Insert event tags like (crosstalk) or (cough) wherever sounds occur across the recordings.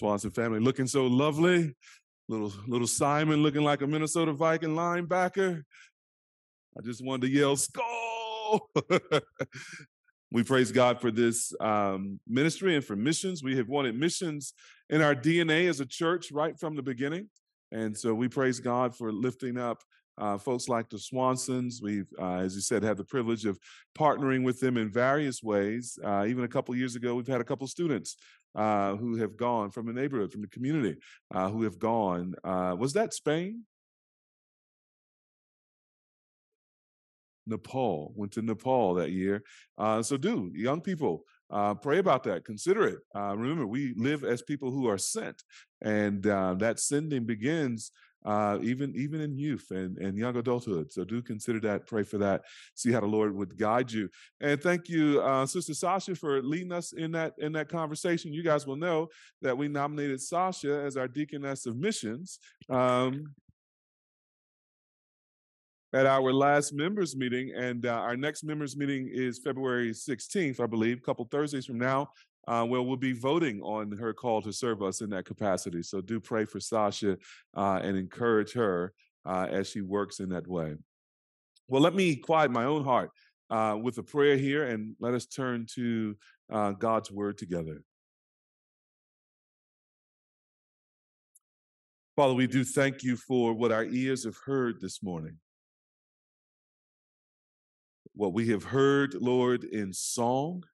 Swanson family looking so lovely. Little little Simon looking like a Minnesota Viking linebacker. I just wanted to yell, "Skol!" (laughs) we praise God for this um, ministry and for missions. We have wanted missions in our DNA as a church right from the beginning, and so we praise God for lifting up uh, folks like the Swansons. We've, uh, as you said, had the privilege of partnering with them in various ways. Uh, even a couple years ago, we've had a couple students uh, who have gone from the neighborhood, from the community, uh, who have gone. Uh, was that Spain? Nepal. Went to Nepal that year. so, do young people uh, pray about that. Consider it. Uh, remember, we live as people who are sent, and uh, that sending begins uh, even even in youth and, and young adulthood. So do consider that, pray for that, see how the Lord would guide you. And thank you, uh, Sister Sasha, for leading us in that in that conversation. You guys will know that we nominated Sasha as our deaconess of missions. Um, at our last members meeting, and uh, our next members meeting is February 16th, I believe, a couple Thursdays from now uh, where we'll be voting on her call to serve us in that capacity. So do pray for Sasha uh, and encourage her uh, as she works in that way. Well, let me quiet my own heart uh, with a prayer here and let us turn to uh, God's word together. Father, we do thank you for what our ears have heard this morning. What we have heard, Lord, in song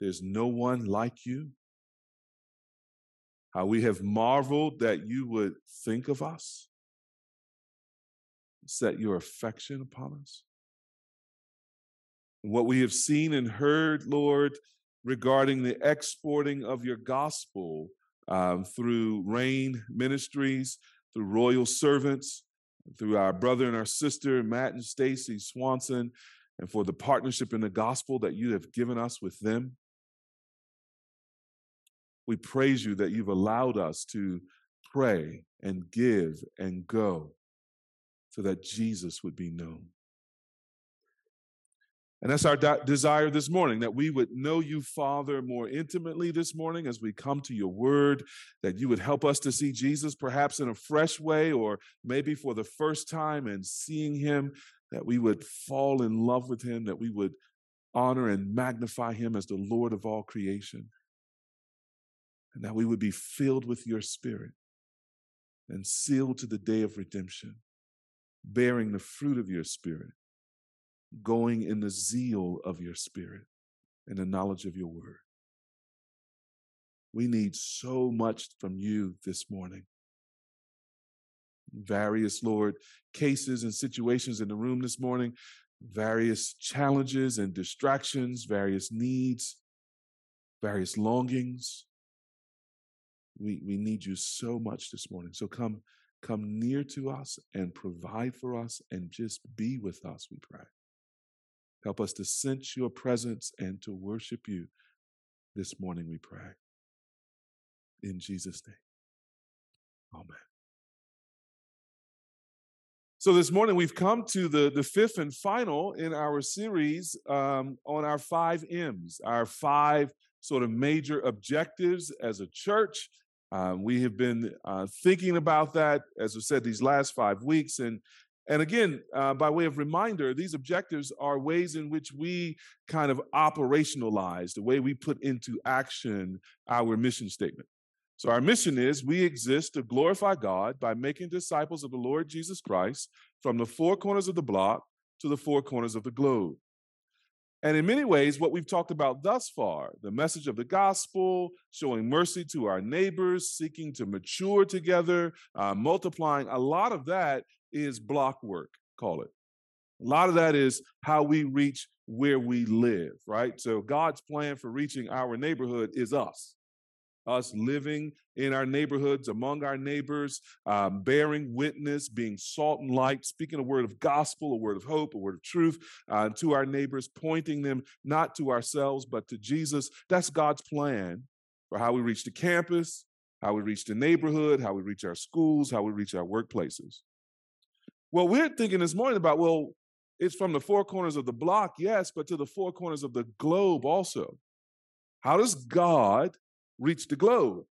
there's no one like you. How we have marveled that you would think of us, set your affection upon us. What we have seen and heard, Lord, regarding the exporting of your gospel um, through Rain Ministries, through Royal Servants, through our brother and our sister, Matt and Stacy Swanson, and for the partnership in the gospel that you have given us with them. We praise you that you've allowed us to pray and give and go so that Jesus would be known. And that's our de- desire this morning that we would know you, Father, more intimately this morning as we come to your word, that you would help us to see Jesus perhaps in a fresh way or maybe for the first time and seeing him, that we would fall in love with him, that we would honor and magnify him as the Lord of all creation and that we would be filled with your spirit and sealed to the day of redemption, bearing the fruit of your spirit, going in the zeal of your spirit and the knowledge of your word. We need so much from you this morning. Various, Lord, cases and situations in the room this morning, various challenges and distractions, various needs, various longings we, we need you so much this morning. So come, come near to us and provide for us and just be with us, we pray. Help us to sense your presence and to worship you this morning, we pray. In Jesus' name. Amen. So this morning we've come to the, the fifth and final in our series um, on our five M's, our five sort of major objectives as a church uh, we have been uh, thinking about that, as I said, these last five weeks. And, and again, uh, by way of reminder, these objectives are ways in which we kind of operationalize the way we put into action our mission statement. So, our mission is we exist to glorify God by making disciples of the Lord Jesus Christ from the four corners of the block to the four corners of the globe. And in many ways, what we've talked about thus far, the message of the gospel, showing mercy to our neighbors, seeking to mature together, uh, multiplying, a lot of that is block work, call it. A lot of that is how we reach where we live, right? So God's plan for reaching our neighborhood is us us living in our neighborhoods, among our neighbors, um, bearing witness, being salt and light, speaking a word of gospel, a word of hope, a word of truth uh, to our neighbors, pointing them not to ourselves, but to Jesus. That's God's plan for how we reach the campus, how we reach the neighborhood, how we reach our schools, how we reach our workplaces. Well, we're thinking this morning about, well, it's from the four corners of the block, yes, but to the four corners of the globe also. How does God reach the globe.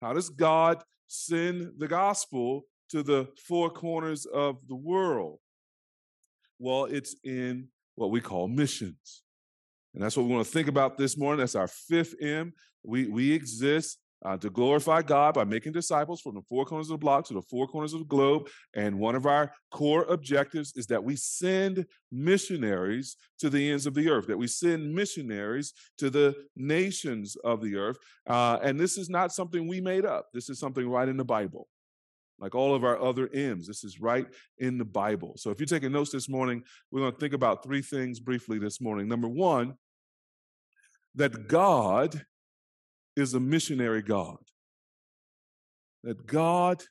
How does God send the gospel to the four corners of the world? Well, it's in what we call missions. And that's what we want to think about this morning. That's our fifth M. We, we exist uh, to glorify God by making disciples from the four corners of the block to the four corners of the globe. And one of our core objectives is that we send missionaries to the ends of the earth, that we send missionaries to the nations of the earth. Uh, and this is not something we made up, this is something right in the Bible. Like all of our other M's, this is right in the Bible. So if you're taking notes this morning, we're going to think about three things briefly this morning. Number one, that God is a missionary God. That God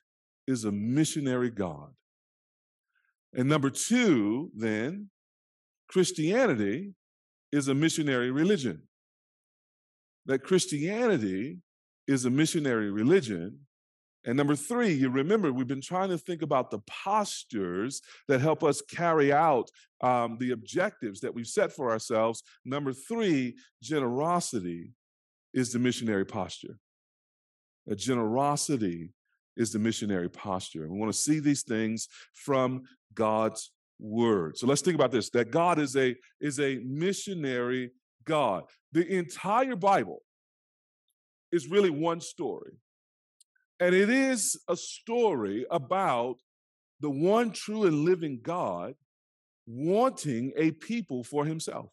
is a missionary God. And number two, then, Christianity is a missionary religion. That Christianity is a missionary religion. And number three, you remember, we've been trying to think about the postures that help us carry out um, the objectives that we've set for ourselves. Number three, generosity is the missionary posture. A generosity is the missionary posture. We want to see these things from God's word. So let's think about this that God is a is a missionary God. The entire Bible is really one story. And it is a story about the one true and living God wanting a people for himself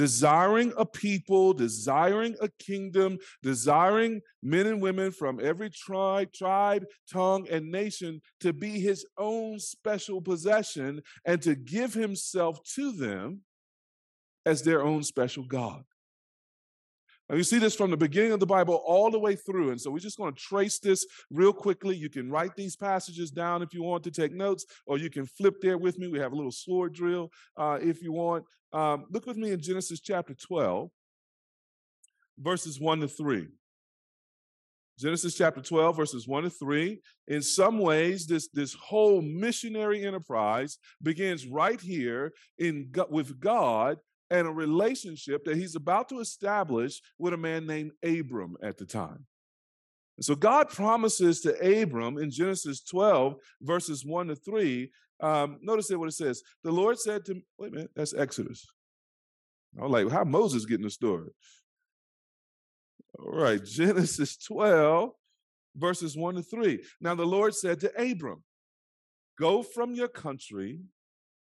desiring a people, desiring a kingdom, desiring men and women from every tribe, tribe, tongue, and nation to be his own special possession and to give himself to them as their own special God. Now, you see this from the beginning of the Bible all the way through. And so we're just going to trace this real quickly. You can write these passages down if you want to take notes, or you can flip there with me. We have a little sword drill uh, if you want. Um, look with me in Genesis chapter 12, verses 1 to 3. Genesis chapter 12, verses 1 to 3. In some ways, this, this whole missionary enterprise begins right here in, with God and a relationship that he's about to establish with a man named Abram at the time. And so God promises to Abram in Genesis 12, verses 1 to 3, um, notice what it says. The Lord said to wait a minute, that's Exodus. I was like, how Moses getting the story? All right, (laughs) Genesis 12, verses 1 to 3. Now the Lord said to Abram, Go from your country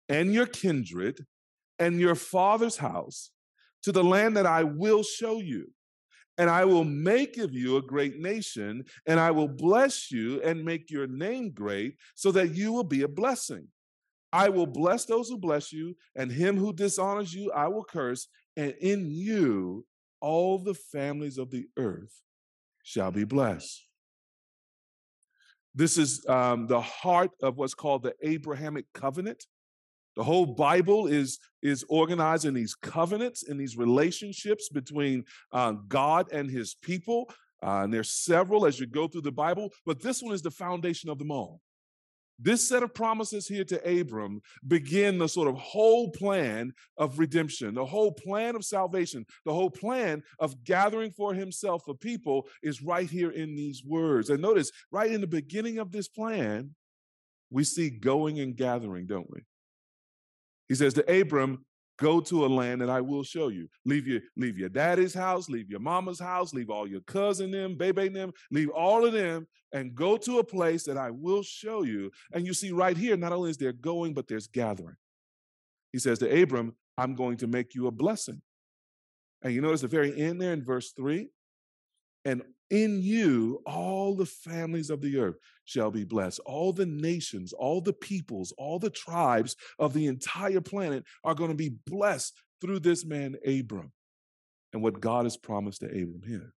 and your kindred and your father's house to the land that I will show you and I will make of you a great nation, and I will bless you and make your name great, so that you will be a blessing. I will bless those who bless you, and him who dishonors you, I will curse, and in you all the families of the earth shall be blessed. This is um, the heart of what's called the Abrahamic covenant. The whole Bible is, is organized in these covenants, in these relationships between uh, God and his people. Uh, and there's several as you go through the Bible, but this one is the foundation of them all. This set of promises here to Abram begin the sort of whole plan of redemption, the whole plan of salvation, the whole plan of gathering for himself a people is right here in these words. And notice, right in the beginning of this plan, we see going and gathering, don't we? He says to Abram, go to a land that I will show you. Leave your leave your daddy's house, leave your mama's house, leave all your cousin them, baby them, leave all of them, and go to a place that I will show you. And you see right here, not only is there going, but there's gathering. He says to Abram, I'm going to make you a blessing. And you notice the very end there in verse three, and in you, all the families of the earth shall be blessed. All the nations, all the peoples, all the tribes of the entire planet are going to be blessed through this man, Abram, and what God has promised to Abram here.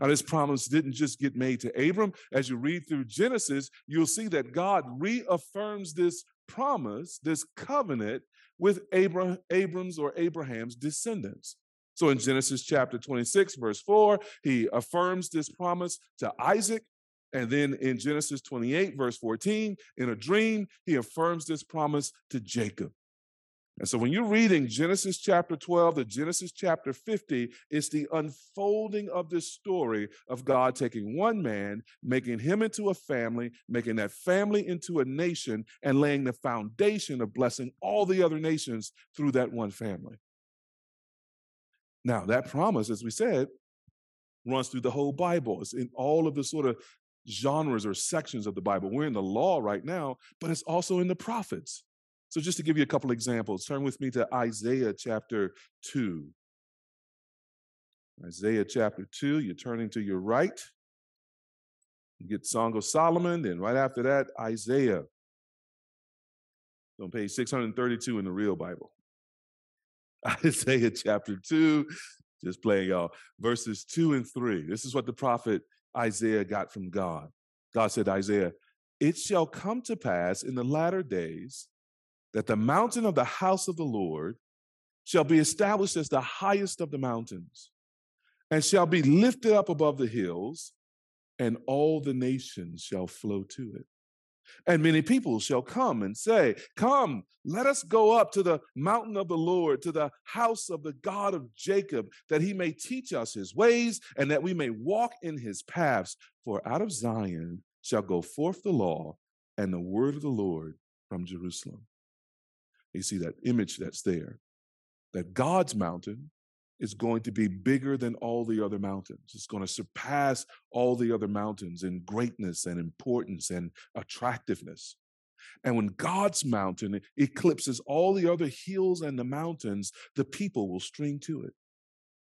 Now, this promise didn't just get made to Abram. As you read through Genesis, you'll see that God reaffirms this promise, this covenant with Abram, Abram's or Abraham's descendants. So in Genesis chapter 26, verse 4, he affirms this promise to Isaac. And then in Genesis 28, verse 14, in a dream, he affirms this promise to Jacob. And so when you're reading Genesis chapter 12 to Genesis chapter 50, it's the unfolding of this story of God taking one man, making him into a family, making that family into a nation, and laying the foundation of blessing all the other nations through that one family. Now, that promise, as we said, runs through the whole Bible. It's in all of the sort of genres or sections of the Bible. We're in the law right now, but it's also in the prophets. So, just to give you a couple examples, turn with me to Isaiah chapter 2. Isaiah chapter 2, you're turning to your right. You get Song of Solomon, then right after that, Isaiah. On page 632 in the real Bible. (laughs) Isaiah chapter 2, just playing y'all, verses 2 and 3. This is what the prophet Isaiah got from God. God said, Isaiah, it shall come to pass in the latter days that the mountain of the house of the Lord shall be established as the highest of the mountains, and shall be lifted up above the hills, and all the nations shall flow to it. And many people shall come and say, Come, let us go up to the mountain of the Lord, to the house of the God of Jacob, that he may teach us his ways and that we may walk in his paths. For out of Zion shall go forth the law and the word of the Lord from Jerusalem. You see that image that's there, that God's mountain is going to be bigger than all the other mountains. It's going to surpass all the other mountains in greatness and importance and attractiveness. And when God's mountain eclipses all the other hills and the mountains, the people will string to it.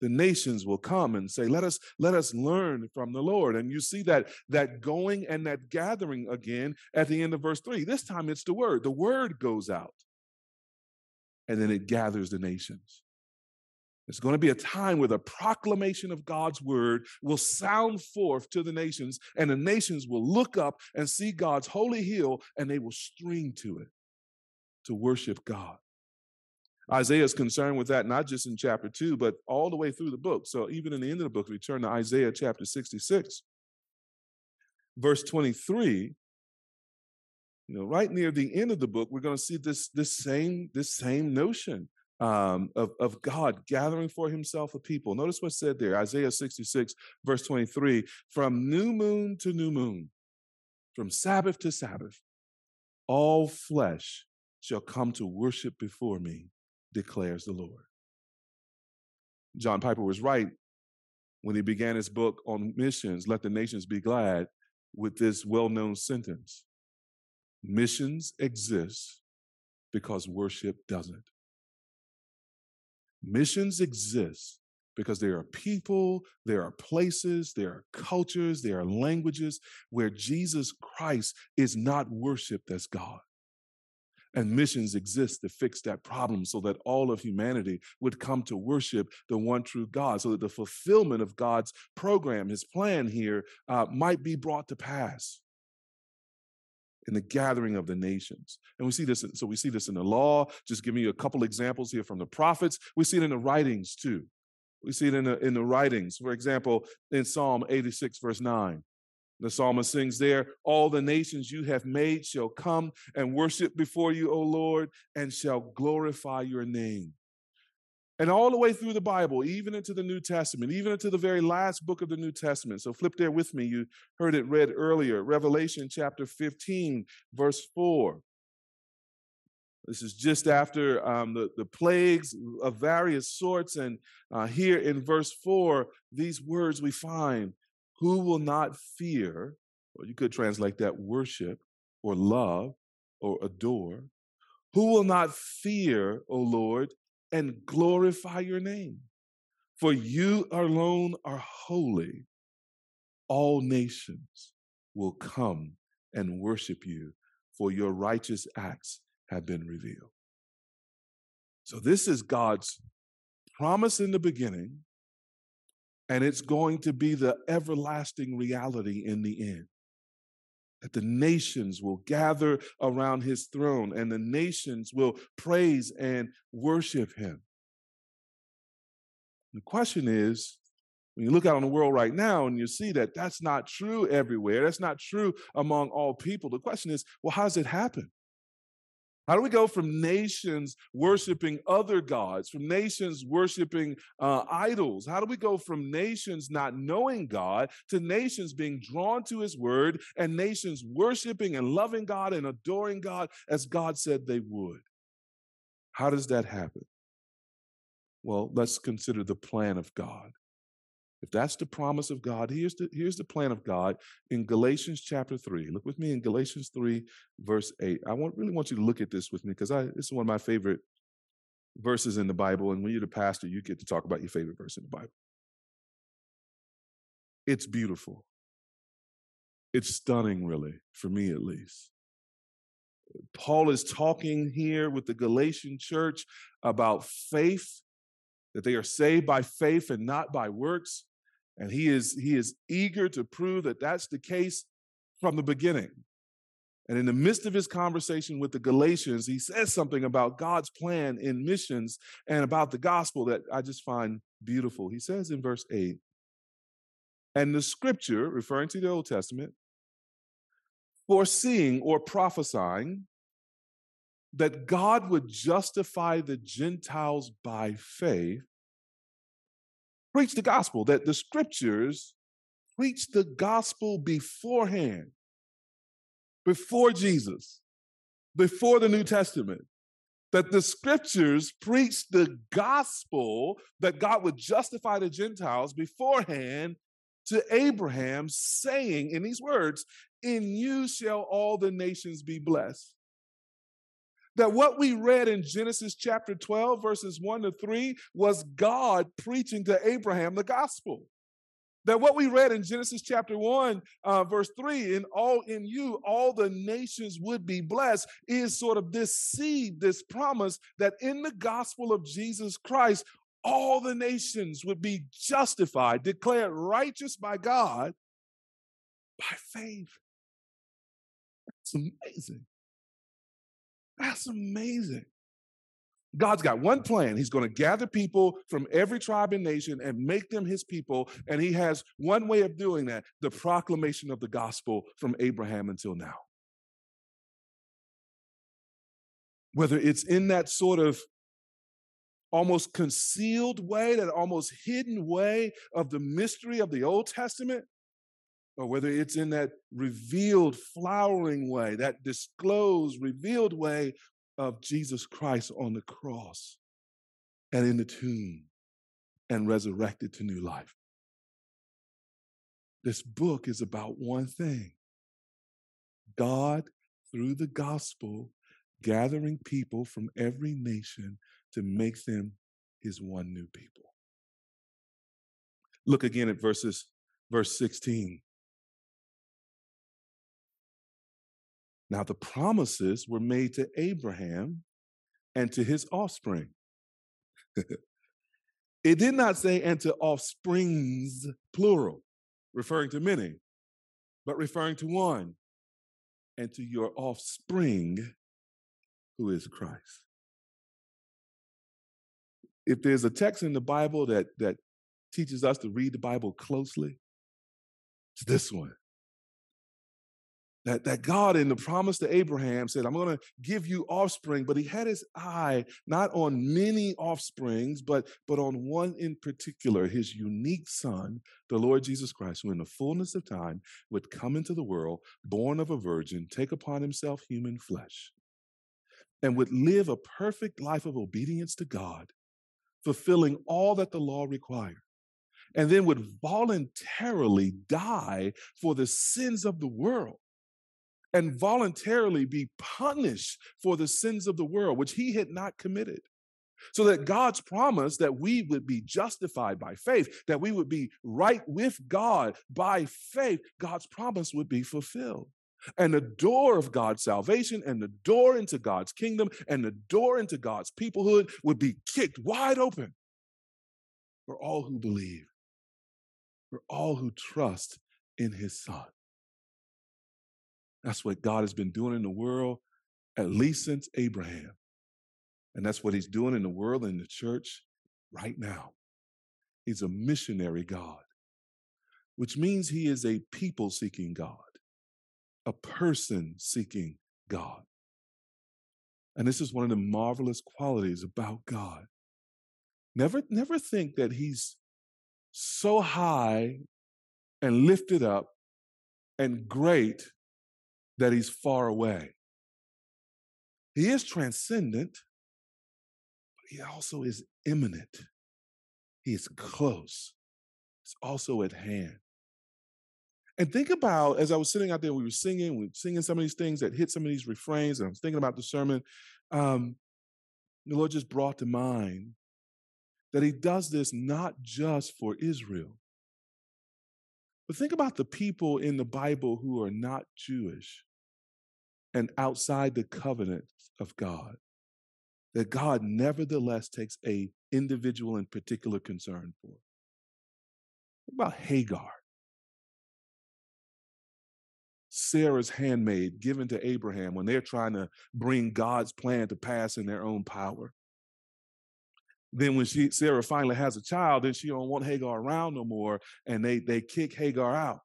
The nations will come and say, "Let us let us learn from the Lord." And you see that that going and that gathering again at the end of verse 3. This time it's the word. The word goes out. And then it gathers the nations. There's going to be a time where the proclamation of God's word will sound forth to the nations, and the nations will look up and see God's holy hill, and they will string to it to worship God. Isaiah is concerned with that, not just in chapter 2, but all the way through the book. So even in the end of the book, we turn to Isaiah chapter 66, verse 23. You know, right near the end of the book, we're going to see this, this same, this same notion um, of, of God gathering for himself a people. Notice what's said there Isaiah 66, verse 23 from new moon to new moon, from Sabbath to Sabbath, all flesh shall come to worship before me, declares the Lord. John Piper was right when he began his book on missions, Let the Nations Be Glad, with this well known sentence Missions exist because worship doesn't. Missions exist because there are people, there are places, there are cultures, there are languages where Jesus Christ is not worshiped as God. And missions exist to fix that problem so that all of humanity would come to worship the one true God, so that the fulfillment of God's program, his plan here, uh, might be brought to pass in the gathering of the nations. And we see this, so we see this in the law. Just give me a couple examples here from the prophets. We see it in the writings too. We see it in the, in the writings. For example, in Psalm 86, verse 9. The psalmist sings there, All the nations you have made shall come and worship before you, O Lord, and shall glorify your name. And all the way through the Bible, even into the New Testament, even into the very last book of the New Testament. So flip there with me. You heard it read earlier Revelation chapter 15, verse 4. This is just after um, the, the plagues of various sorts. And uh, here in verse 4, these words we find Who will not fear, or you could translate that worship, or love, or adore? Who will not fear, O Lord, and glorify your name. For you alone are holy. All nations will come and worship you, for your righteous acts have been revealed. So, this is God's promise in the beginning, and it's going to be the everlasting reality in the end. That the nations will gather around his throne and the nations will praise and worship him. The question is when you look out on the world right now and you see that that's not true everywhere, that's not true among all people, the question is well, how does it happen? How do we go from nations worshiping other gods, from nations worshiping uh, idols? How do we go from nations not knowing God to nations being drawn to his word and nations worshiping and loving God and adoring God as God said they would? How does that happen? Well, let's consider the plan of God. If that's the promise of God, here's the, here's the plan of God in Galatians chapter 3. Look with me in Galatians 3, verse 8. I want, really want you to look at this with me because this is one of my favorite verses in the Bible. And when you're the pastor, you get to talk about your favorite verse in the Bible. It's beautiful. It's stunning, really, for me at least. Paul is talking here with the Galatian church about faith, that they are saved by faith and not by works. And he is, he is eager to prove that that's the case from the beginning. And in the midst of his conversation with the Galatians, he says something about God's plan in missions and about the gospel that I just find beautiful. He says in verse 8, and the scripture, referring to the Old Testament, foreseeing or prophesying that God would justify the Gentiles by faith, preach the gospel, that the scriptures preach the gospel beforehand, before Jesus, before the New Testament. That the scriptures preach the gospel that God would justify the Gentiles beforehand to Abraham, saying in these words, In you shall all the nations be blessed that what we read in Genesis chapter 12, verses 1 to 3, was God preaching to Abraham the gospel. That what we read in Genesis chapter 1, uh, verse 3, in all in you, all the nations would be blessed, is sort of this seed, this promise that in the gospel of Jesus Christ, all the nations would be justified, declared righteous by God by faith. It's amazing. That's amazing. God's got one plan. He's going to gather people from every tribe and nation and make them his people. And he has one way of doing that the proclamation of the gospel from Abraham until now. Whether it's in that sort of almost concealed way, that almost hidden way of the mystery of the Old Testament, or whether it's in that revealed, flowering way, that disclosed, revealed way of Jesus Christ on the cross and in the tomb and resurrected to new life. This book is about one thing God, through the gospel, gathering people from every nation to make them his one new people. Look again at verses verse 16. Now, the promises were made to Abraham and to his offspring. it did not say, and to offsprings, plural, referring to many, but referring to one, and to your offspring, who is Christ. If there's a text in the Bible that, that teaches us to read the Bible closely, it's this one. That, that God, in the promise to Abraham, said, I'm going to give you offspring, but he had his eye not on many offsprings, but, but on one in particular, his unique son, the Lord Jesus Christ, who in the fullness of time would come into the world, born of a virgin, take upon himself human flesh, and would live a perfect life of obedience to God, fulfilling all that the law required and then would voluntarily die for the sins of the world and voluntarily be punished for the sins of the world, which he had not committed. So that God's promise that we would be justified by faith, that we would be right with God by faith, God's promise would be fulfilled. And the door of God's salvation and the door into God's kingdom and the door into God's peoplehood would be kicked wide open for all who believe, for all who trust in his son. That's what God has been doing in the world at least since Abraham. And that's what he's doing in the world and the church right now. He's a missionary God, which means he is a people seeking God, a person seeking God. And this is one of the marvelous qualities about God. Never, never think that he's so high and lifted up and great that he's far away. He is transcendent, but he also is immanent. He is close. It's also at hand. And think about as I was sitting out there, we were singing, we were singing some of these things that hit some of these refrains, and I was thinking about the sermon. Um, the Lord just brought to mind that He does this not just for Israel, but think about the people in the Bible who are not Jewish and outside the covenant of God. That God nevertheless takes a individual and particular concern for. Think about Hagar. Sarah's handmaid given to Abraham when they're trying to bring God's plan to pass in their own power. Then when she Sarah finally has a child, then she don't want Hagar around no more, and they they kick Hagar out.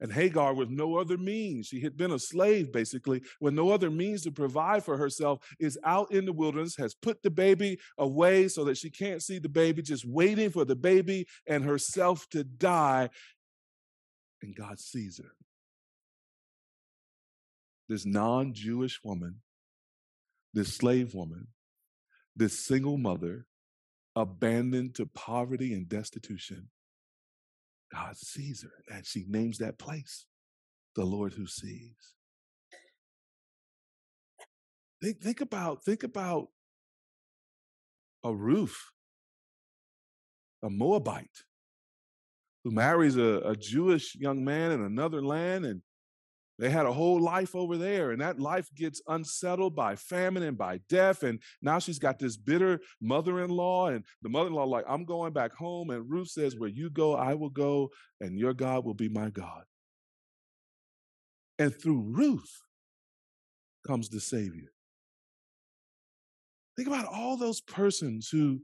And Hagar, with no other means, she had been a slave basically, with no other means to provide for herself, is out in the wilderness, has put the baby away so that she can't see the baby, just waiting for the baby and herself to die. And God sees her this non Jewish woman, this slave woman, this single mother, abandoned to poverty and destitution. God sees her, and she names that place the Lord who sees. Think, think about think about a Ruth, a Moabite, who marries a, a Jewish young man in another land and they had a whole life over there, and that life gets unsettled by famine and by death. And now she's got this bitter mother in law, and the mother in law, like, I'm going back home. And Ruth says, Where you go, I will go, and your God will be my God. And through Ruth comes the Savior. Think about all those persons who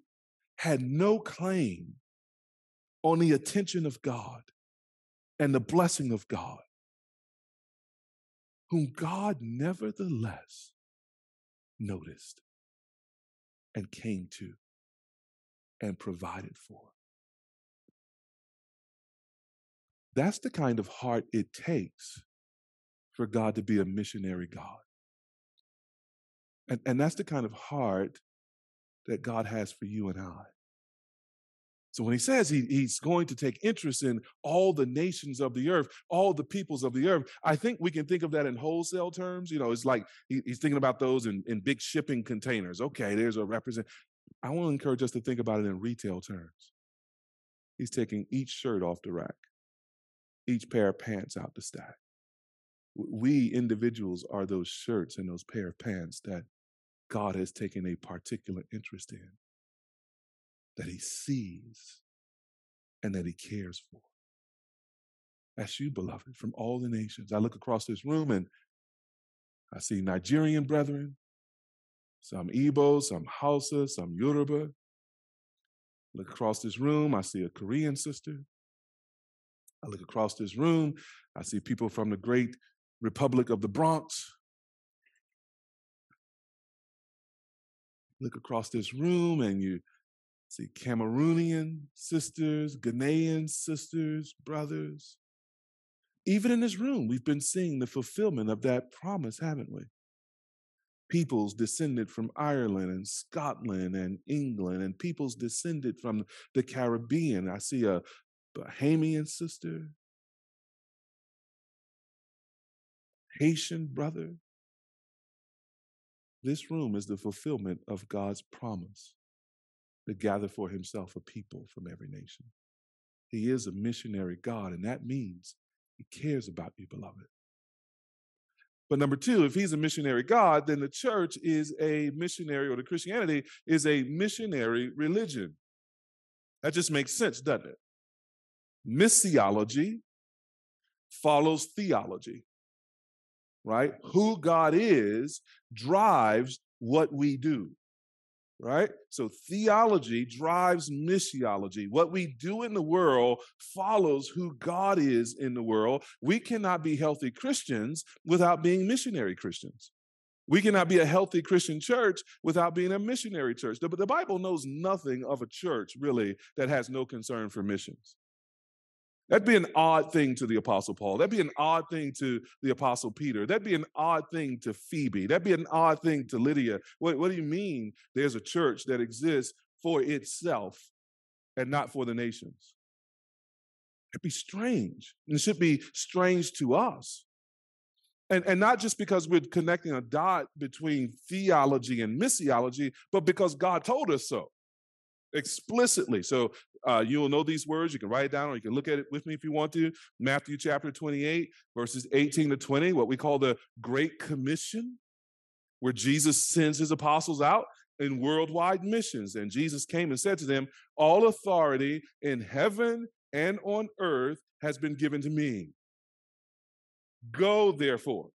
had no claim on the attention of God and the blessing of God whom God nevertheless noticed and came to and provided for. That's the kind of heart it takes for God to be a missionary God. And, and that's the kind of heart that God has for you and I. So when he says he, he's going to take interest in all the nations of the earth, all the peoples of the earth, I think we can think of that in wholesale terms. You know, it's like he, he's thinking about those in, in big shipping containers. Okay, there's a represent. I want to encourage us to think about it in retail terms. He's taking each shirt off the rack, each pair of pants out the stack. We individuals are those shirts and those pair of pants that God has taken a particular interest in that he sees and that he cares for. That's you, beloved, from all the nations. I look across this room and I see Nigerian brethren, some Igbo, some Hausa, some Yoruba. Look across this room, I see a Korean sister. I look across this room, I see people from the great Republic of the Bronx. Look across this room and you See, Cameroonian sisters, Ghanaian sisters, brothers. Even in this room, we've been seeing the fulfillment of that promise, haven't we? Peoples descended from Ireland and Scotland and England, and peoples descended from the Caribbean. I see a Bahamian sister, Haitian brother. This room is the fulfillment of God's promise to gather for himself a people from every nation. He is a missionary God, and that means he cares about you, beloved. But number two, if he's a missionary God, then the church is a missionary, or the Christianity is a missionary religion. That just makes sense, doesn't it? Missiology follows theology, right? Who God is drives what we do right? So theology drives missiology. What we do in the world follows who God is in the world. We cannot be healthy Christians without being missionary Christians. We cannot be a healthy Christian church without being a missionary church. But the Bible knows nothing of a church really that has no concern for missions. That'd be an odd thing to the Apostle Paul. That'd be an odd thing to the Apostle Peter. That'd be an odd thing to Phoebe. That'd be an odd thing to Lydia. What, what do you mean there's a church that exists for itself and not for the nations? It'd be strange. And it should be strange to us. And, and not just because we're connecting a dot between theology and missiology, but because God told us so explicitly. So uh, you'll know these words. You can write it down or you can look at it with me if you want to. Matthew chapter 28, verses 18 to 20, what we call the Great Commission, where Jesus sends his apostles out in worldwide missions. And Jesus came and said to them, All authority in heaven and on earth has been given to me. Go, therefore.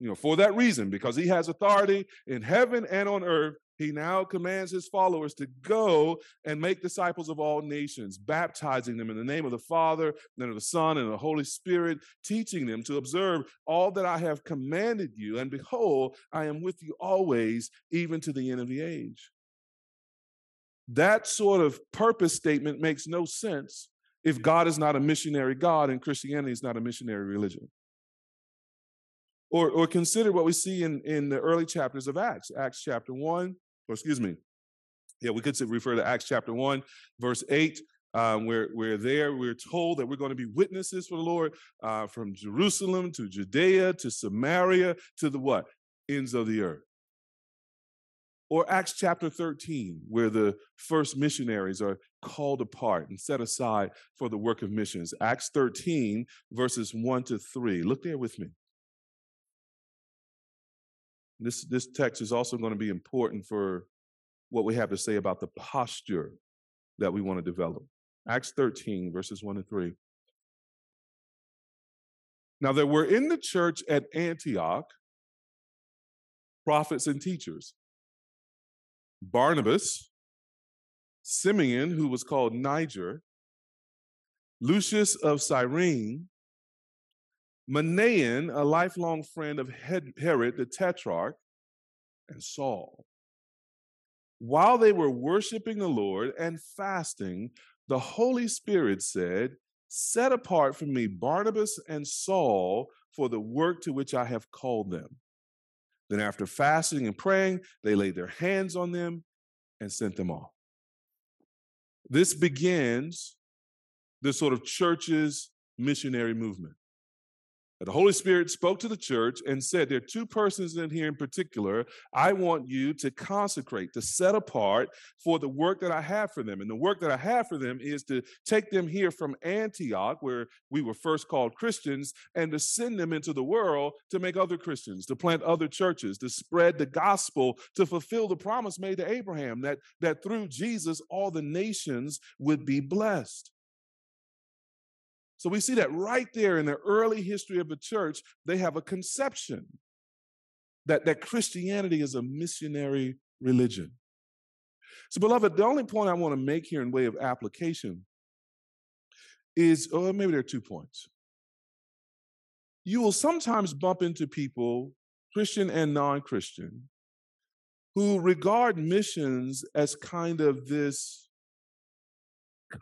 You know, for that reason, because he has authority in heaven and on earth, he now commands his followers to go and make disciples of all nations, baptizing them in the name of the Father, and of the Son, and of the Holy Spirit, teaching them to observe all that I have commanded you. And behold, I am with you always, even to the end of the age. That sort of purpose statement makes no sense if God is not a missionary God and Christianity is not a missionary religion. Or, or consider what we see in, in the early chapters of Acts, Acts chapter 1, or excuse me, yeah, we could refer to Acts chapter 1, verse 8. Um, we're, we're there, we're told that we're going to be witnesses for the Lord uh, from Jerusalem to Judea to Samaria to the what? Ends of the earth. Or Acts chapter 13, where the first missionaries are called apart and set aside for the work of missions. Acts 13, verses 1 to 3. Look there with me. This, this text is also going to be important for what we have to say about the posture that we want to develop. Acts 13, verses 1 and 3. Now, there were in the church at Antioch prophets and teachers Barnabas, Simeon, who was called Niger, Lucius of Cyrene, Manaen, a lifelong friend of Herod the Tetrarch, and Saul. While they were worshiping the Lord and fasting, the Holy Spirit said, Set apart for me Barnabas and Saul for the work to which I have called them. Then, after fasting and praying, they laid their hands on them and sent them off. This begins the sort of church's missionary movement. The Holy Spirit spoke to the church and said, There are two persons in here in particular I want you to consecrate, to set apart for the work that I have for them. And the work that I have for them is to take them here from Antioch, where we were first called Christians, and to send them into the world to make other Christians, to plant other churches, to spread the gospel, to fulfill the promise made to Abraham that, that through Jesus all the nations would be blessed. So we see that right there in the early history of the church, they have a conception that, that Christianity is a missionary religion. So, beloved, the only point I want to make here in way of application is, or oh, maybe there are two points. You will sometimes bump into people, Christian and non Christian, who regard missions as kind of this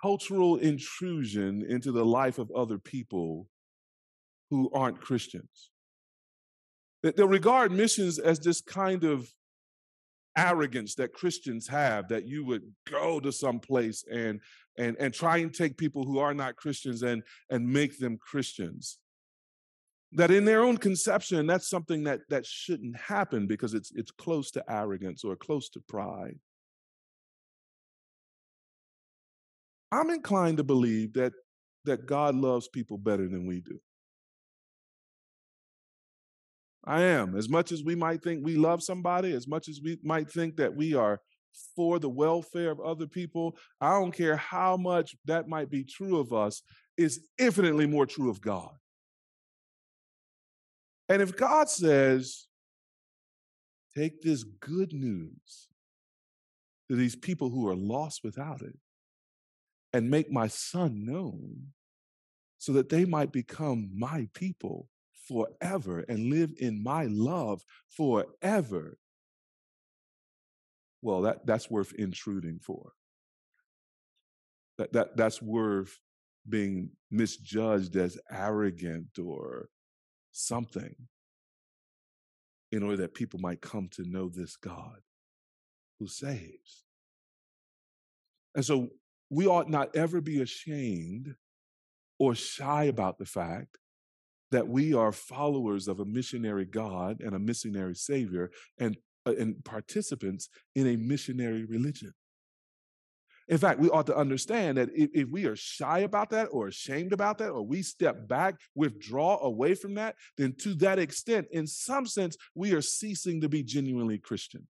cultural intrusion into the life of other people who aren't Christians. They'll regard missions as this kind of arrogance that Christians have that you would go to some place and and and try and take people who are not Christians and and make them Christians. That in their own conception, that's something that that shouldn't happen because it's it's close to arrogance or close to pride. I'm inclined to believe that that God loves people better than we do. I am. As much as we might think we love somebody, as much as we might think that we are for the welfare of other people, I don't care how much that might be true of us, is infinitely more true of God. And if God says, take this good news to these people who are lost without it, and make my son known so that they might become my people forever and live in my love forever, well, that, that's worth intruding for. That, that, that's worth being misjudged as arrogant or something in order that people might come to know this God who saves. And so we ought not ever be ashamed or shy about the fact that we are followers of a missionary God and a missionary Savior and, uh, and participants in a missionary religion. In fact, we ought to understand that if, if, we are shy about that or ashamed about that, or we step back, withdraw away from that, then to that extent, in some sense, we are ceasing to be genuinely Christian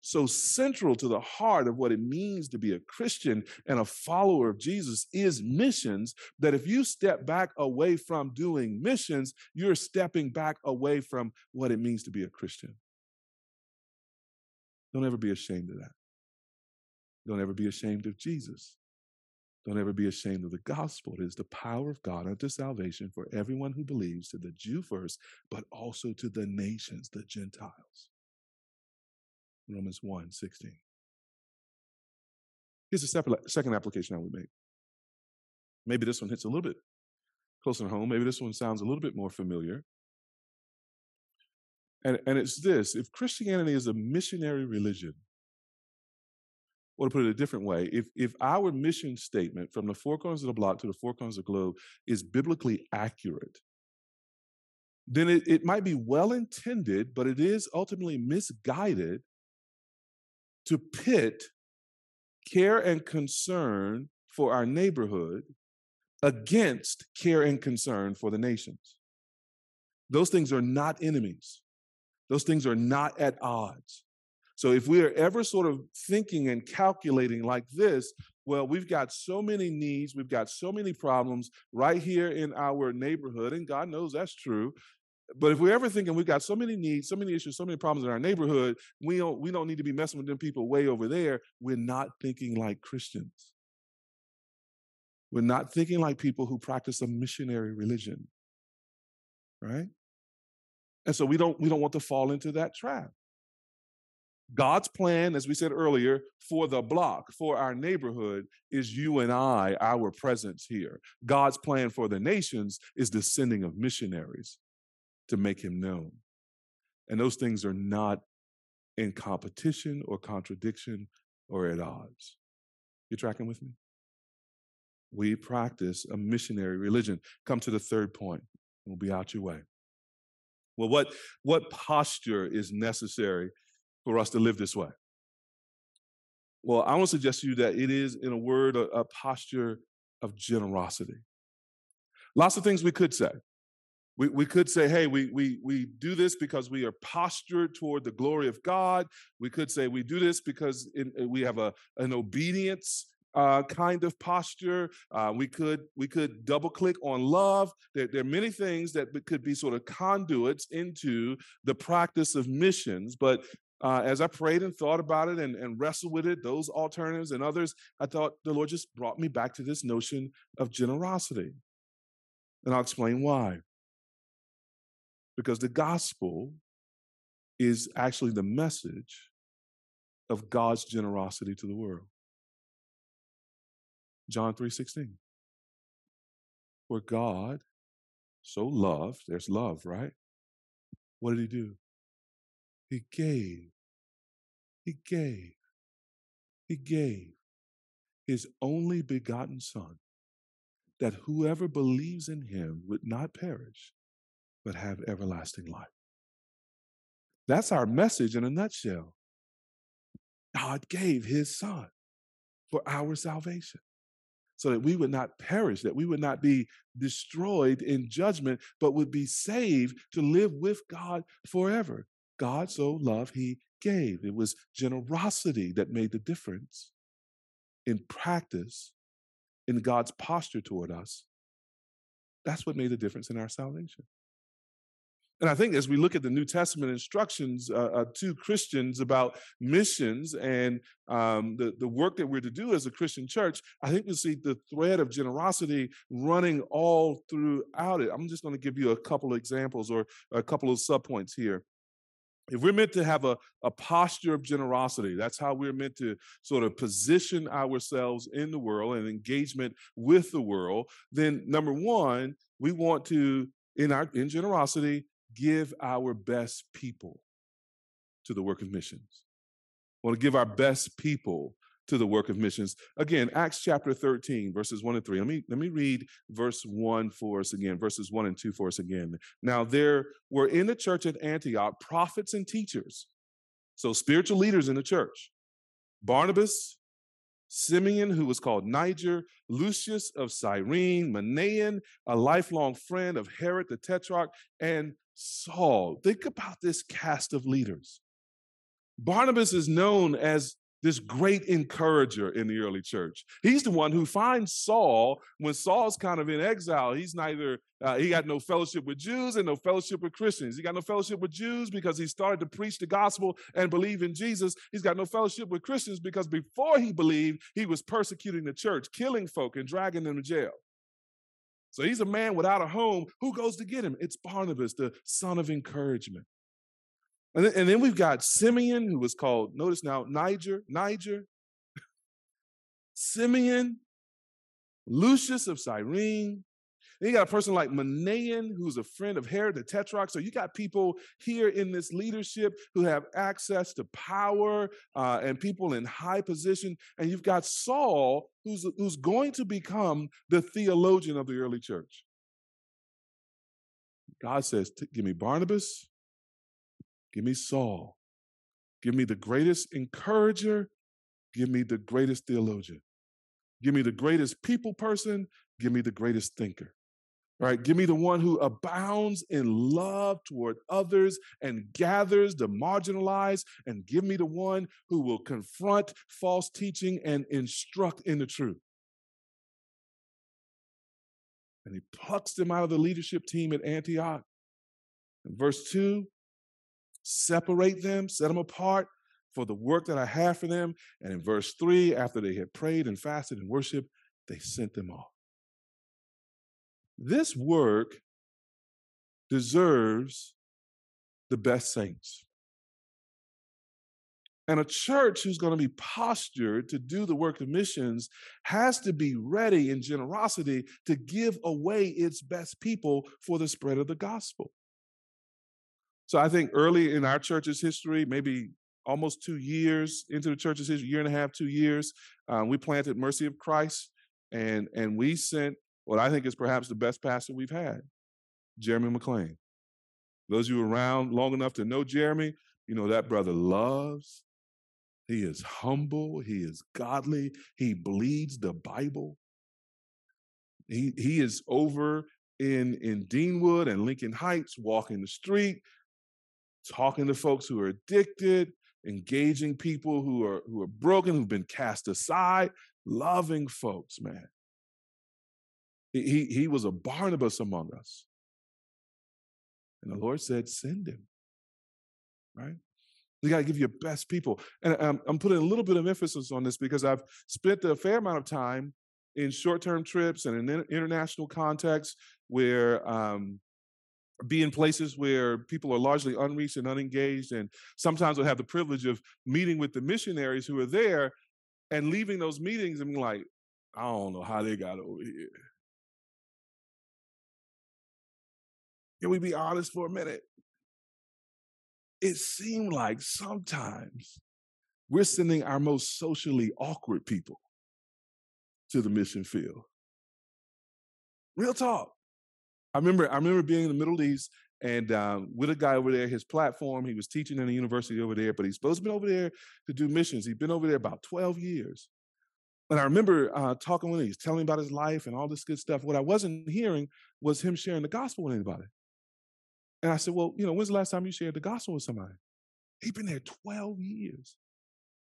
so central to the heart of what it means to be a Christian and a follower of Jesus is missions. That if you step back away from doing missions, you're stepping back away from what it means to be a Christian. Don't ever be ashamed of that. Don't ever be ashamed of Jesus. Don't ever be ashamed of the gospel. It is the power of God unto salvation for everyone who believes, to the Jew first, but also to the nations, the Gentiles. Romans 1 16. Here's a separate, second application I would make. Maybe this one hits a little bit closer to home. Maybe this one sounds a little bit more familiar. And, and it's this if Christianity is a missionary religion, or to put it a different way, if, if our mission statement from the four corners of the block to the four corners of the globe is biblically accurate, then it, it might be well intended, but it is ultimately misguided to pit care and concern for our neighborhood against care and concern for the nations. Those things are not enemies. Those things are not at odds. So if we are ever sort of thinking and calculating like this, well, we've got so many needs, we've got so many problems right here in our neighborhood, and God knows that's true. But if we're ever thinking we've got so many needs, so many issues, so many problems in our neighborhood, we don't we don't need to be messing with them people way over there. We're not thinking like Christians. We're not thinking like people who practice a missionary religion. Right? And so we don't we don't want to fall into that trap. God's plan, as we said earlier, for the block, for our neighborhood, is you and I, our presence here. God's plan for the nations is the sending of missionaries to make him known. And those things are not in competition or contradiction or at odds. You tracking with me? We practice a missionary religion. Come to the third point. We'll be out your way. Well, what, what posture is necessary for us to live this way? Well, I want to suggest to you that it is, in a word, a, a posture of generosity. Lots of things we could say. We, we could say, hey, we, we, we do this because we are postured toward the glory of God. We could say we do this because in, uh, we have a, an obedience uh, kind of posture. Uh, we could we could double click on love. There, there, are many things that could be sort of conduits into the practice of missions. But uh, as I prayed and thought about it and, and wrestled with it, those alternatives and others, I thought the Lord just brought me back to this notion of generosity. And I'll explain why because the gospel is actually the message of God's generosity to the world. John 3:16. Where God so loved, there's love, right? What did he do? He gave. He gave. He gave his only begotten son that whoever believes in him would not perish but have everlasting life. That's our message in a nutshell. God gave his son for our salvation so that we would not perish, that we would not be destroyed in judgment, but would be saved to live with God forever. God so loved, he gave. It was generosity that made the difference in practice, in God's posture toward us. That's what made the difference in our salvation. And I think as we look at the New Testament instructions uh, uh, to Christians about missions and um, the, the work that we're to do as a Christian church, I think we see the thread of generosity running all throughout it. I'm just going to give you a couple of examples or a couple of subpoints here if we're meant to have a, a posture of generosity, that's how we're meant to sort of position ourselves in the world and engagement with the world, then number one, we want to, in our in generosity, give our best people to the work of missions. We want to give our best people to the work of missions. Again, Acts chapter 13, verses 1 and 3. Let me, let me read verse 1 for us again, verses 1 and 2 for us again. Now, there were in the church at Antioch prophets and teachers, so spiritual leaders in the church Barnabas, Simeon, who was called Niger, Lucius of Cyrene, Manaen, a lifelong friend of Herod the Tetrarch, and Saul. Think about this cast of leaders. Barnabas is known as this great encourager in the early church. He's the one who finds Saul when Saul's kind of in exile. He's neither, uh, he got no fellowship with Jews and no fellowship with Christians. He got no fellowship with Jews because he started to preach the gospel and believe in Jesus. He's got no fellowship with Christians because before he believed, he was persecuting the church, killing folk and dragging them to jail. So he's a man without a home. Who goes to get him? It's Barnabas, the son of encouragement. And then, and then we've got Simeon, who was called, notice now, Niger, Niger, Simeon, Lucius of Cyrene. Then you got a person like Manaen, who's a friend of Herod the Tetrarch. So you got people here in this leadership who have access to power uh, and people in high position. And you've got Saul, who's, who's going to become the theologian of the early church. God says, Give me Barnabas, Give me Saul. Give me the greatest encourager. Give me the greatest theologian. Give me the greatest people person. Give me the greatest thinker. Right? Give me the one who abounds in love toward others and gathers the marginalized. And give me the one who will confront false teaching and instruct in the truth. And he plucks them out of the leadership team at Antioch. In verse 2, separate them, set them apart for the work that I have for them. And in verse three, after they had prayed and fasted and worshiped, they sent them off. This work deserves the best saints. And a church who's going to be postured to do the work of missions has to be ready in generosity to give away its best people for the spread of the gospel. So I think early in our church's history, maybe almost two years into the church's history, year and a half, two years, um, we planted Mercy of Christ, and and we sent what I think is perhaps the best pastor we've had, Jeremy McLean. Those of you around long enough to know Jeremy, you know that brother loves. He is humble. He is godly. He bleeds the Bible. He he is over in in Deanwood and Lincoln Heights, walking the street, talking to folks who are addicted, engaging people who are who are broken, who've been cast aside, loving folks, man. He, he, was a Barnabas among us. And the Lord said, send him. Right? You got to give your best people. And I'm, I'm putting a little bit of emphasis on this because I've spent a fair amount of time in short term trips and in international contexts where um, be in places where people are largely unreached and unengaged. And sometimes I have the privilege of meeting with the missionaries who are there and leaving those meetings and being like, I don't know how they got over here. Can we be honest for a minute? It seemed like sometimes we're sending our most socially awkward people to the mission field. Real talk. I remember I remember being in the Middle East and um, with a guy over there, his platform, he was teaching in a university over there, but he's supposed to be over there to do missions. He'd been over there about 12 years. And I remember uh, talking with him, he's telling me about his life and all this good stuff. What I wasn't hearing was him sharing the gospel with anybody. And I said, Well, you know, when's the last time you shared the gospel with somebody? He'd been there 12 years.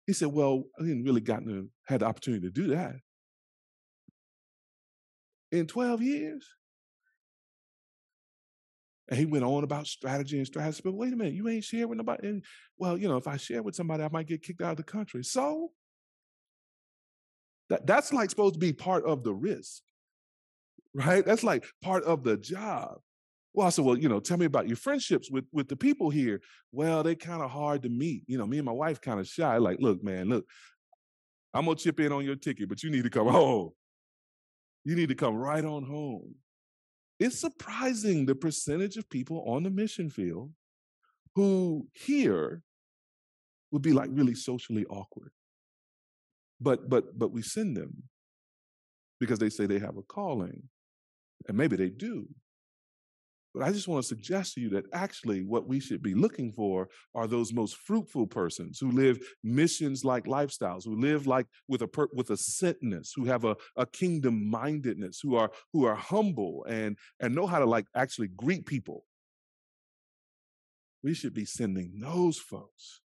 He said, Well, I didn't really gotten to had the opportunity to do that. In 12 years? And he went on about strategy and strategy. But wait a minute, you ain't sharing with nobody. And, well, you know, if I share with somebody, I might get kicked out of the country. So that, that's like supposed to be part of the risk, right? That's like part of the job. Well, I said, well, you know, tell me about your friendships with with the people here. Well, they kind of hard to meet. You know, me and my wife kind of shy. Like, look, man, look, I'm gonna chip in on your ticket, but you need to come (laughs) home. You need to come right on home. It's surprising the percentage of people on the mission field who here would be like really socially awkward. But but but we send them because they say they have a calling. And maybe they do. But I just want to suggest to you that actually what we should be looking for are those most fruitful persons who live missions like lifestyles, who live like with a per, with a sentness, who have a, a kingdom mindedness, who are who are humble and and know how to like actually greet people. We should be sending those folks.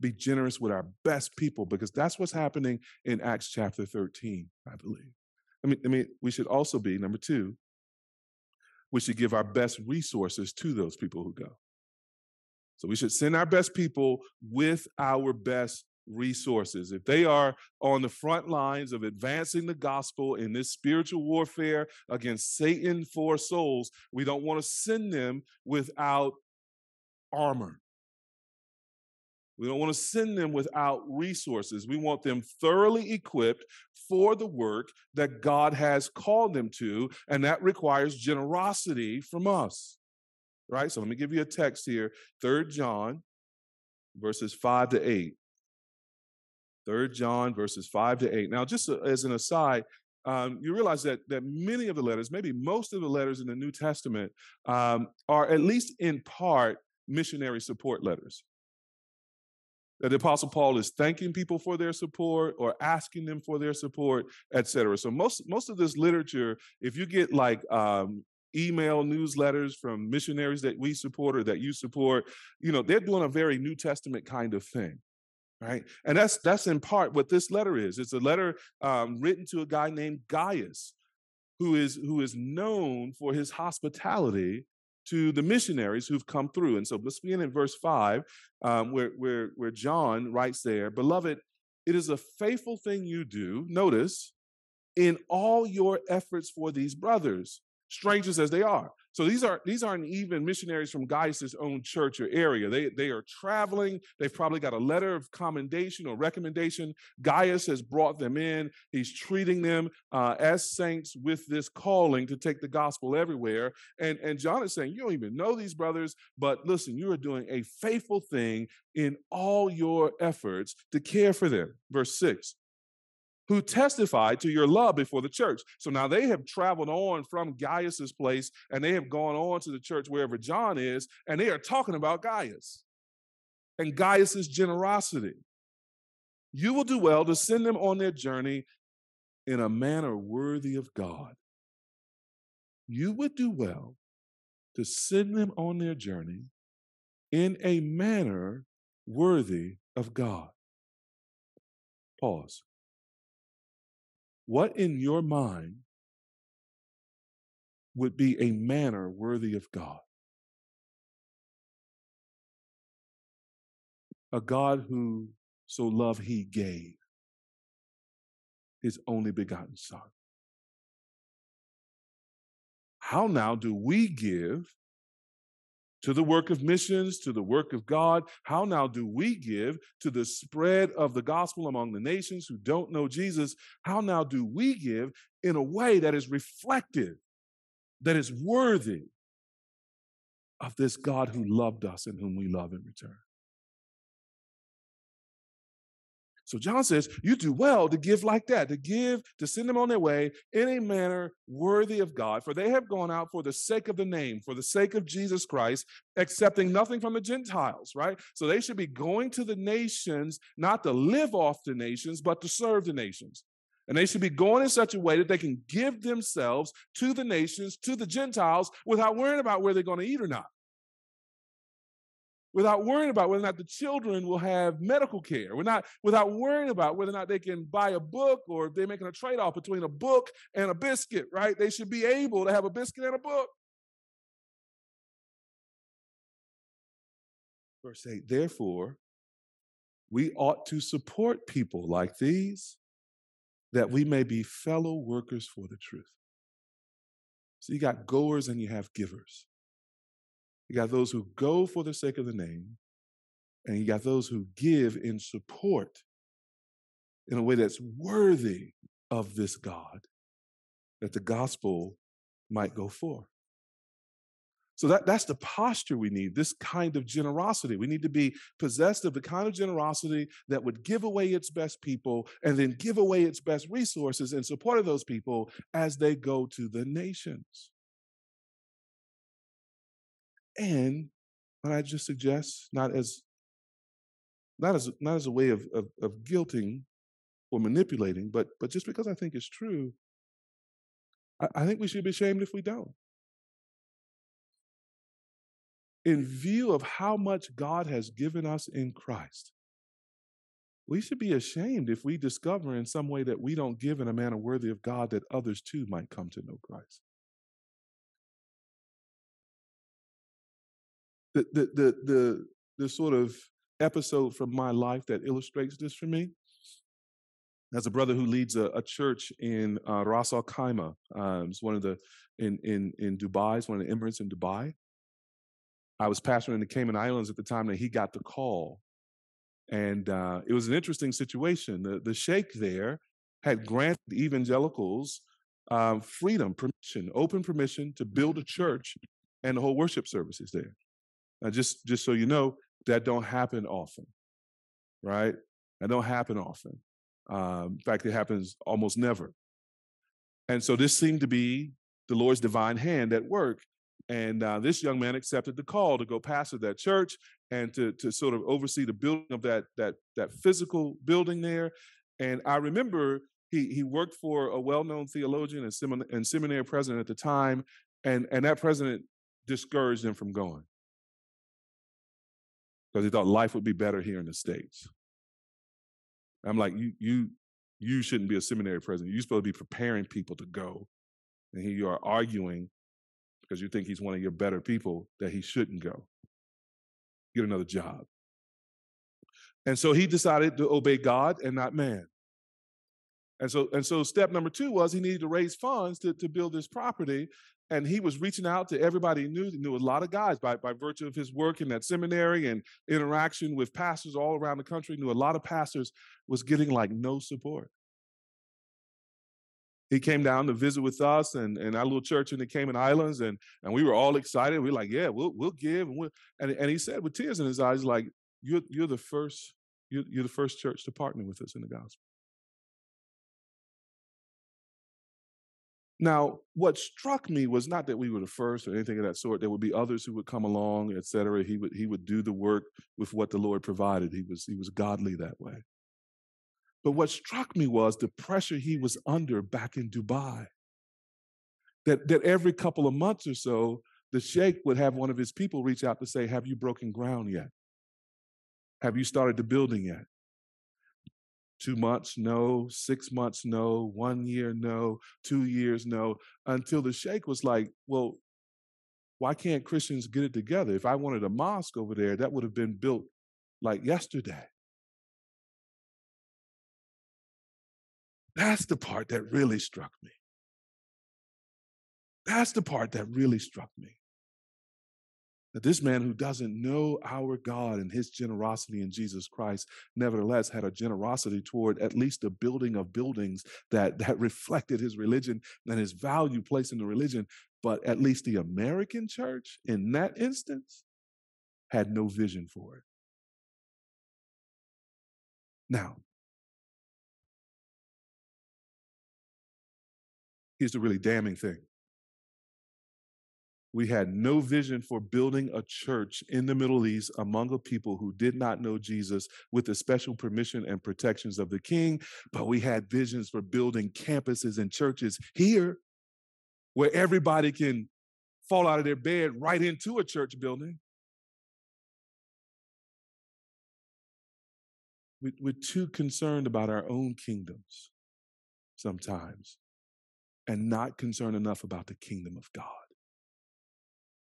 Be generous with our best people because that's what's happening in Acts chapter 13, I believe. I mean, I mean, we should also be number two, we should give our best resources to those people who go. So we should send our best people with our best resources. If they are on the front lines of advancing the gospel in this spiritual warfare against Satan for souls, we don't want to send them without armor. We don't want to send them without resources. We want them thoroughly equipped for the work that God has called them to, and that requires generosity from us. Right? So let me give you a text here. Third John verses 5 to 8. Third John verses 5 to 8. Now, just as an aside, um, you realize that that many of the letters, maybe most of the letters in the New Testament, um, are at least in part missionary support letters that the apostle paul is thanking people for their support or asking them for their support etc so most most of this literature if you get like um, email newsletters from missionaries that we support or that you support you know they're doing a very new testament kind of thing right? And that's that's in part what this letter is. It's a letter um, written to a guy named gaius who is who is known for his hospitality to the missionaries who've come through. And so let's begin in verse 5, um, where, where, where John writes there Beloved, it is a faithful thing you do, notice, in all your efforts for these brothers, strangers as they are. So these are these aren't even missionaries from Gaius's own church or area. They they are traveling. They've probably got a letter of commendation or recommendation. Gaius has brought them in. He's treating them uh, as saints with this calling to take the gospel everywhere. And and John is saying, you don't even know these brothers, but listen, you are doing a faithful thing in all your efforts to care for them. Verse six who testified to your love before the church. So now they have traveled on from Gaius's place and they have gone on to the church wherever John is, and they are talking about Gaius and Gaius's generosity. You will do well to send them on their journey in a manner worthy of God. You would do well to send them on their journey in a manner worthy of God. Pause. What in your mind would be a manner worthy of God? A God who so loved he gave his only begotten Son. How now do we give to the work of missions, to the work of God. How now do we give to the spread of the gospel among the nations who don't know Jesus? How now do we give in a way that is reflective, that is worthy of this God who loved us and whom we love in return? So John says, You do well to give like that, to give, to send them on their way in a manner worthy of God, for they have gone out for the sake of the name, for the sake of Jesus Christ, accepting nothing from the Gentiles, right? So they should be going to the nations, not to live off the nations, but to serve the nations. And they should be going in such a way that they can give themselves to the nations, to the Gentiles, without worrying about where they're going to eat or not without worrying about whether or not the children will have medical care. We're not without worrying about whether or not they can buy a book or if they're making a trade-off between a book and a biscuit, right? They should be able to have a biscuit and a book. Verse 8, therefore, we ought to support people like these that we may be fellow workers for the truth. So you got goers and you have givers. You got those who go for the sake of the name, and you got those who give in support in a way that's worthy of this God, that the gospel might go forth. So that, that's the posture we need, this kind of generosity. We need to be possessed of the kind of generosity that would give away its best people and then give away its best resources in support of those people as they go to the nations. And what I just suggest, not as not as not as a way of, of, of guilting or manipulating, but but just because I think it's true, I, I think we should be ashamed if we don't in view of how much God has given us in Christ, we should be ashamed if we discover in some way that we don't give in a manner worthy of God that others too might come to know Christ. The, the, the, the, the sort of episode from my life that illustrates this for me as a brother who leads a, a church in uh, Ras Al Khaimah. Um, it's one of the in in in Dubai. It's one of the Emirates in Dubai. I was pastoring in the Cayman Islands at the time that he got the call. And uh, it was an interesting situation. The, the sheikh there had granted evangelicals um, freedom, permission, open permission to build a church and the whole worship services there. Now, just just so you know, that don't happen often, right? That don't happen often. Um, in fact, it happens almost never. And so this seemed to be the Lord's divine hand at work. And uh, this young man accepted the call to go pastor that church and to to sort of oversee the building of that that that physical building there. And I remember he he worked for a well-known theologian and, semin- and seminary president at the time, and and that president discouraged him from going because he thought life would be better here in the states. I'm like, you you you shouldn't be a seminary president. You're supposed to be preparing people to go, and here you are arguing because you think he's one of your better people that he shouldn't go. Get another job. And so he decided to obey God and not man. And so, and so step number two was he needed to raise funds to, to build this property. And he was reaching out to everybody he knew. He knew a lot of guys by, by virtue of his work in that seminary and interaction with pastors all around the country. Knew a lot of pastors was getting like no support he came down to visit with us and, and our little church in the Cayman Islands, and and we were all excited. We are like, yeah, we'll we'll give, and we'll, and and he said with tears in his eyes, like, you're you're the first you're, you're the first church to partner with us in the gospel. Now, what struck me was not that we were the first or anything of that sort. There would be others who would come along, et cetera. He would he would do the work with what the Lord provided. He was he was godly that way. But what struck me was the pressure he was under back in Dubai. That, that every couple of months or so, the sheikh would have one of his people reach out to say, Have you broken ground yet? Have you started the building yet? Two months, no. Six months, no. One year, no. Two years, no. Until the sheikh was like, Well, why can't Christians get it together? If I wanted a mosque over there, that would have been built like yesterday. That's the part that really struck me. That's the part that really struck me. That this man who doesn't know our God and his generosity in Jesus Christ, nevertheless had a generosity toward at least the building of buildings that, that (laughs) reflected his religion and his value placed in the religion. But at least the American church in that instance had no vision for it. Now, Here's the really damning thing. We had no vision for building a church in the Middle East among a people who did not know Jesus with the special permission and protections of the king, but we had visions for building campuses and churches here where everybody can fall out of their bed right into a church building. We're too concerned about our own kingdoms sometimes and not concerned enough about the kingdom of God.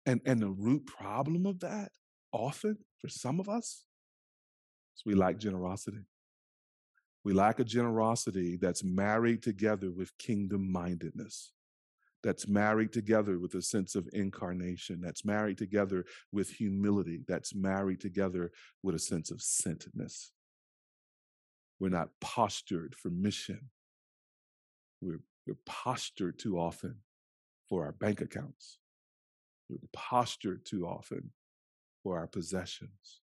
And, and the root problem of that often for some of us is we lack generosity. We lack a generosity that's married together with kingdom mindedness, that's married together with a sense of incarnation, that's married together with humility, that's married together with a sense of centeredness. We're not postured for mission. We're, we're postured too often for our bank accounts. We're postured too often for our possessions.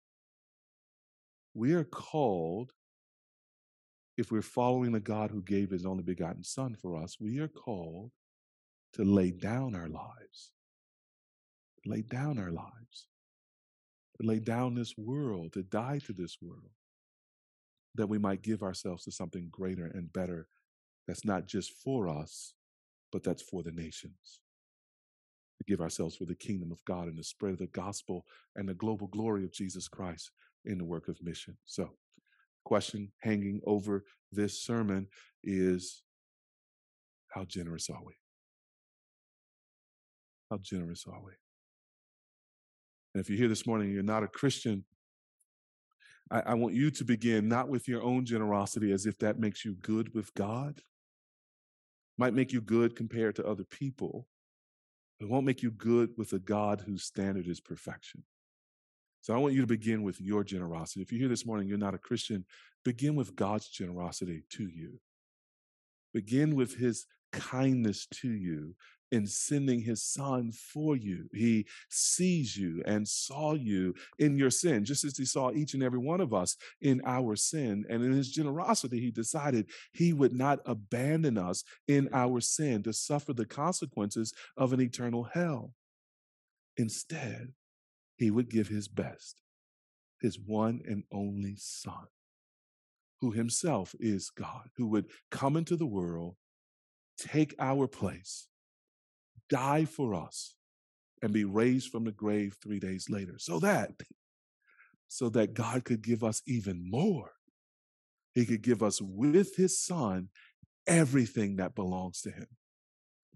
We are called if we're following the God who gave his only begotten Son for us, we are called to lay down our lives, lay down our lives, lay down this world, to die to this world, that we might give ourselves to something greater and better that's not just for us, but that's for the nations. To give ourselves for the kingdom of God and the spread of the gospel and the global glory of Jesus Christ in the work of mission. So, question hanging over this sermon is how generous are we? How generous are we? And if you're here this morning and you're not a Christian, I, I, want you to begin not with your own generosity as if that makes you good with God. Might make you good compared to other people. It won't make you good with a God whose standard is perfection. So I want you to begin with your generosity. If you're here this morning, you're not a Christian, begin with God's generosity to you. Begin with his kindness to you in sending his son for you. He sees you and saw you in your sin, just as he saw each and every one of us in our sin. And in his generosity, he decided he would not abandon us in our sin to suffer the consequences of an eternal hell. Instead, he would give his best, his one and only Son, who himself is God, who would come into the world, take our place, die for us, and be raised from the grave three days later, so that so that God could give us even more. He could give us with his son everything that belongs to him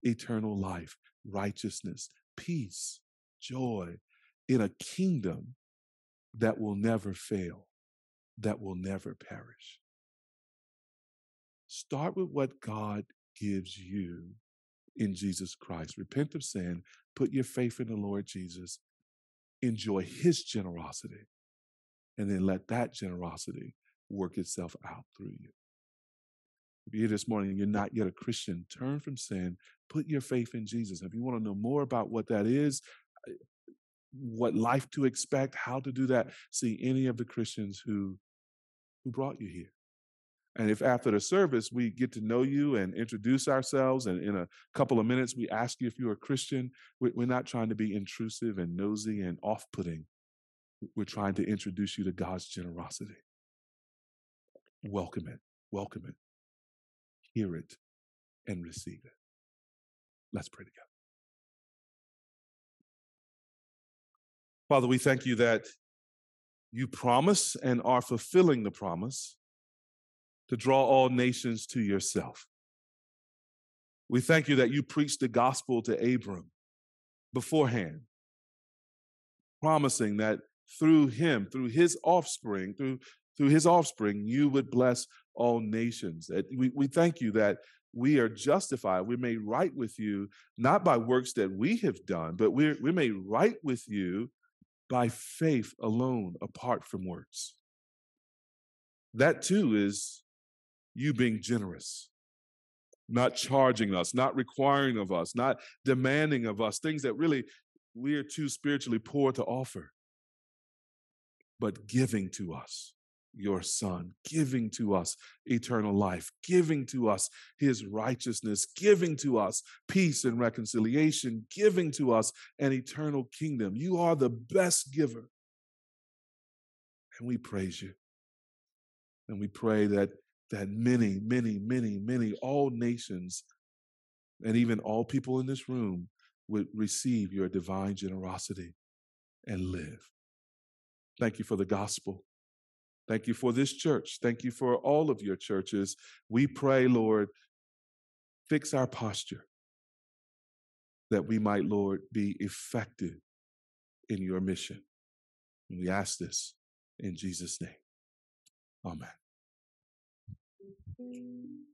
eternal life, righteousness, peace, joy, in a kingdom that will never fail, that will never perish. Start with what God gives you in Jesus Christ. Repent of sin, put your faith in the Lord Jesus, enjoy his generosity, and then let that generosity work itself out through you. If you're here this morning and you're not yet a Christian, turn from sin, put your faith in Jesus. If you want to know more about what that is, uh, what life to expect, how to do that. See any of the Christians who who brought you here. And if after the service we get to know you and introduce ourselves, and in a couple of minutes we ask you if you're a Christian, we're not trying to be intrusive and nosy and off putting. We're trying to introduce you to God's generosity. Welcome it, welcome it, hear it, and receive it. Let's pray together. Father, we thank you that you promise and are fulfilling the promise to draw all nations to yourself. We thank you that you preached the gospel to Abram beforehand, promising that through him, through his offspring, through, through his offspring, you would bless all nations. We, we thank you that we are justified. We're made right with you, not by works that we have done, but we're, we're made right with you by faith alone, apart from works. That too is you being generous, not charging us, not requiring of us, not demanding of us things that really we are too spiritually poor to offer, but giving to us your Son, giving to us eternal life, giving to us his righteousness, giving to us peace and reconciliation, giving to us an eternal kingdom. You are the best giver. And we praise you. And we pray that, that many, many, many, many, all nations, and even all people in this room would receive your divine generosity and live. Thank you for the gospel. Thank you for this church. Thank you for all of your churches. We pray, Lord, fix our posture that we might, Lord, be effective in your mission. And we ask this in Jesus' name. Amen. Thank you.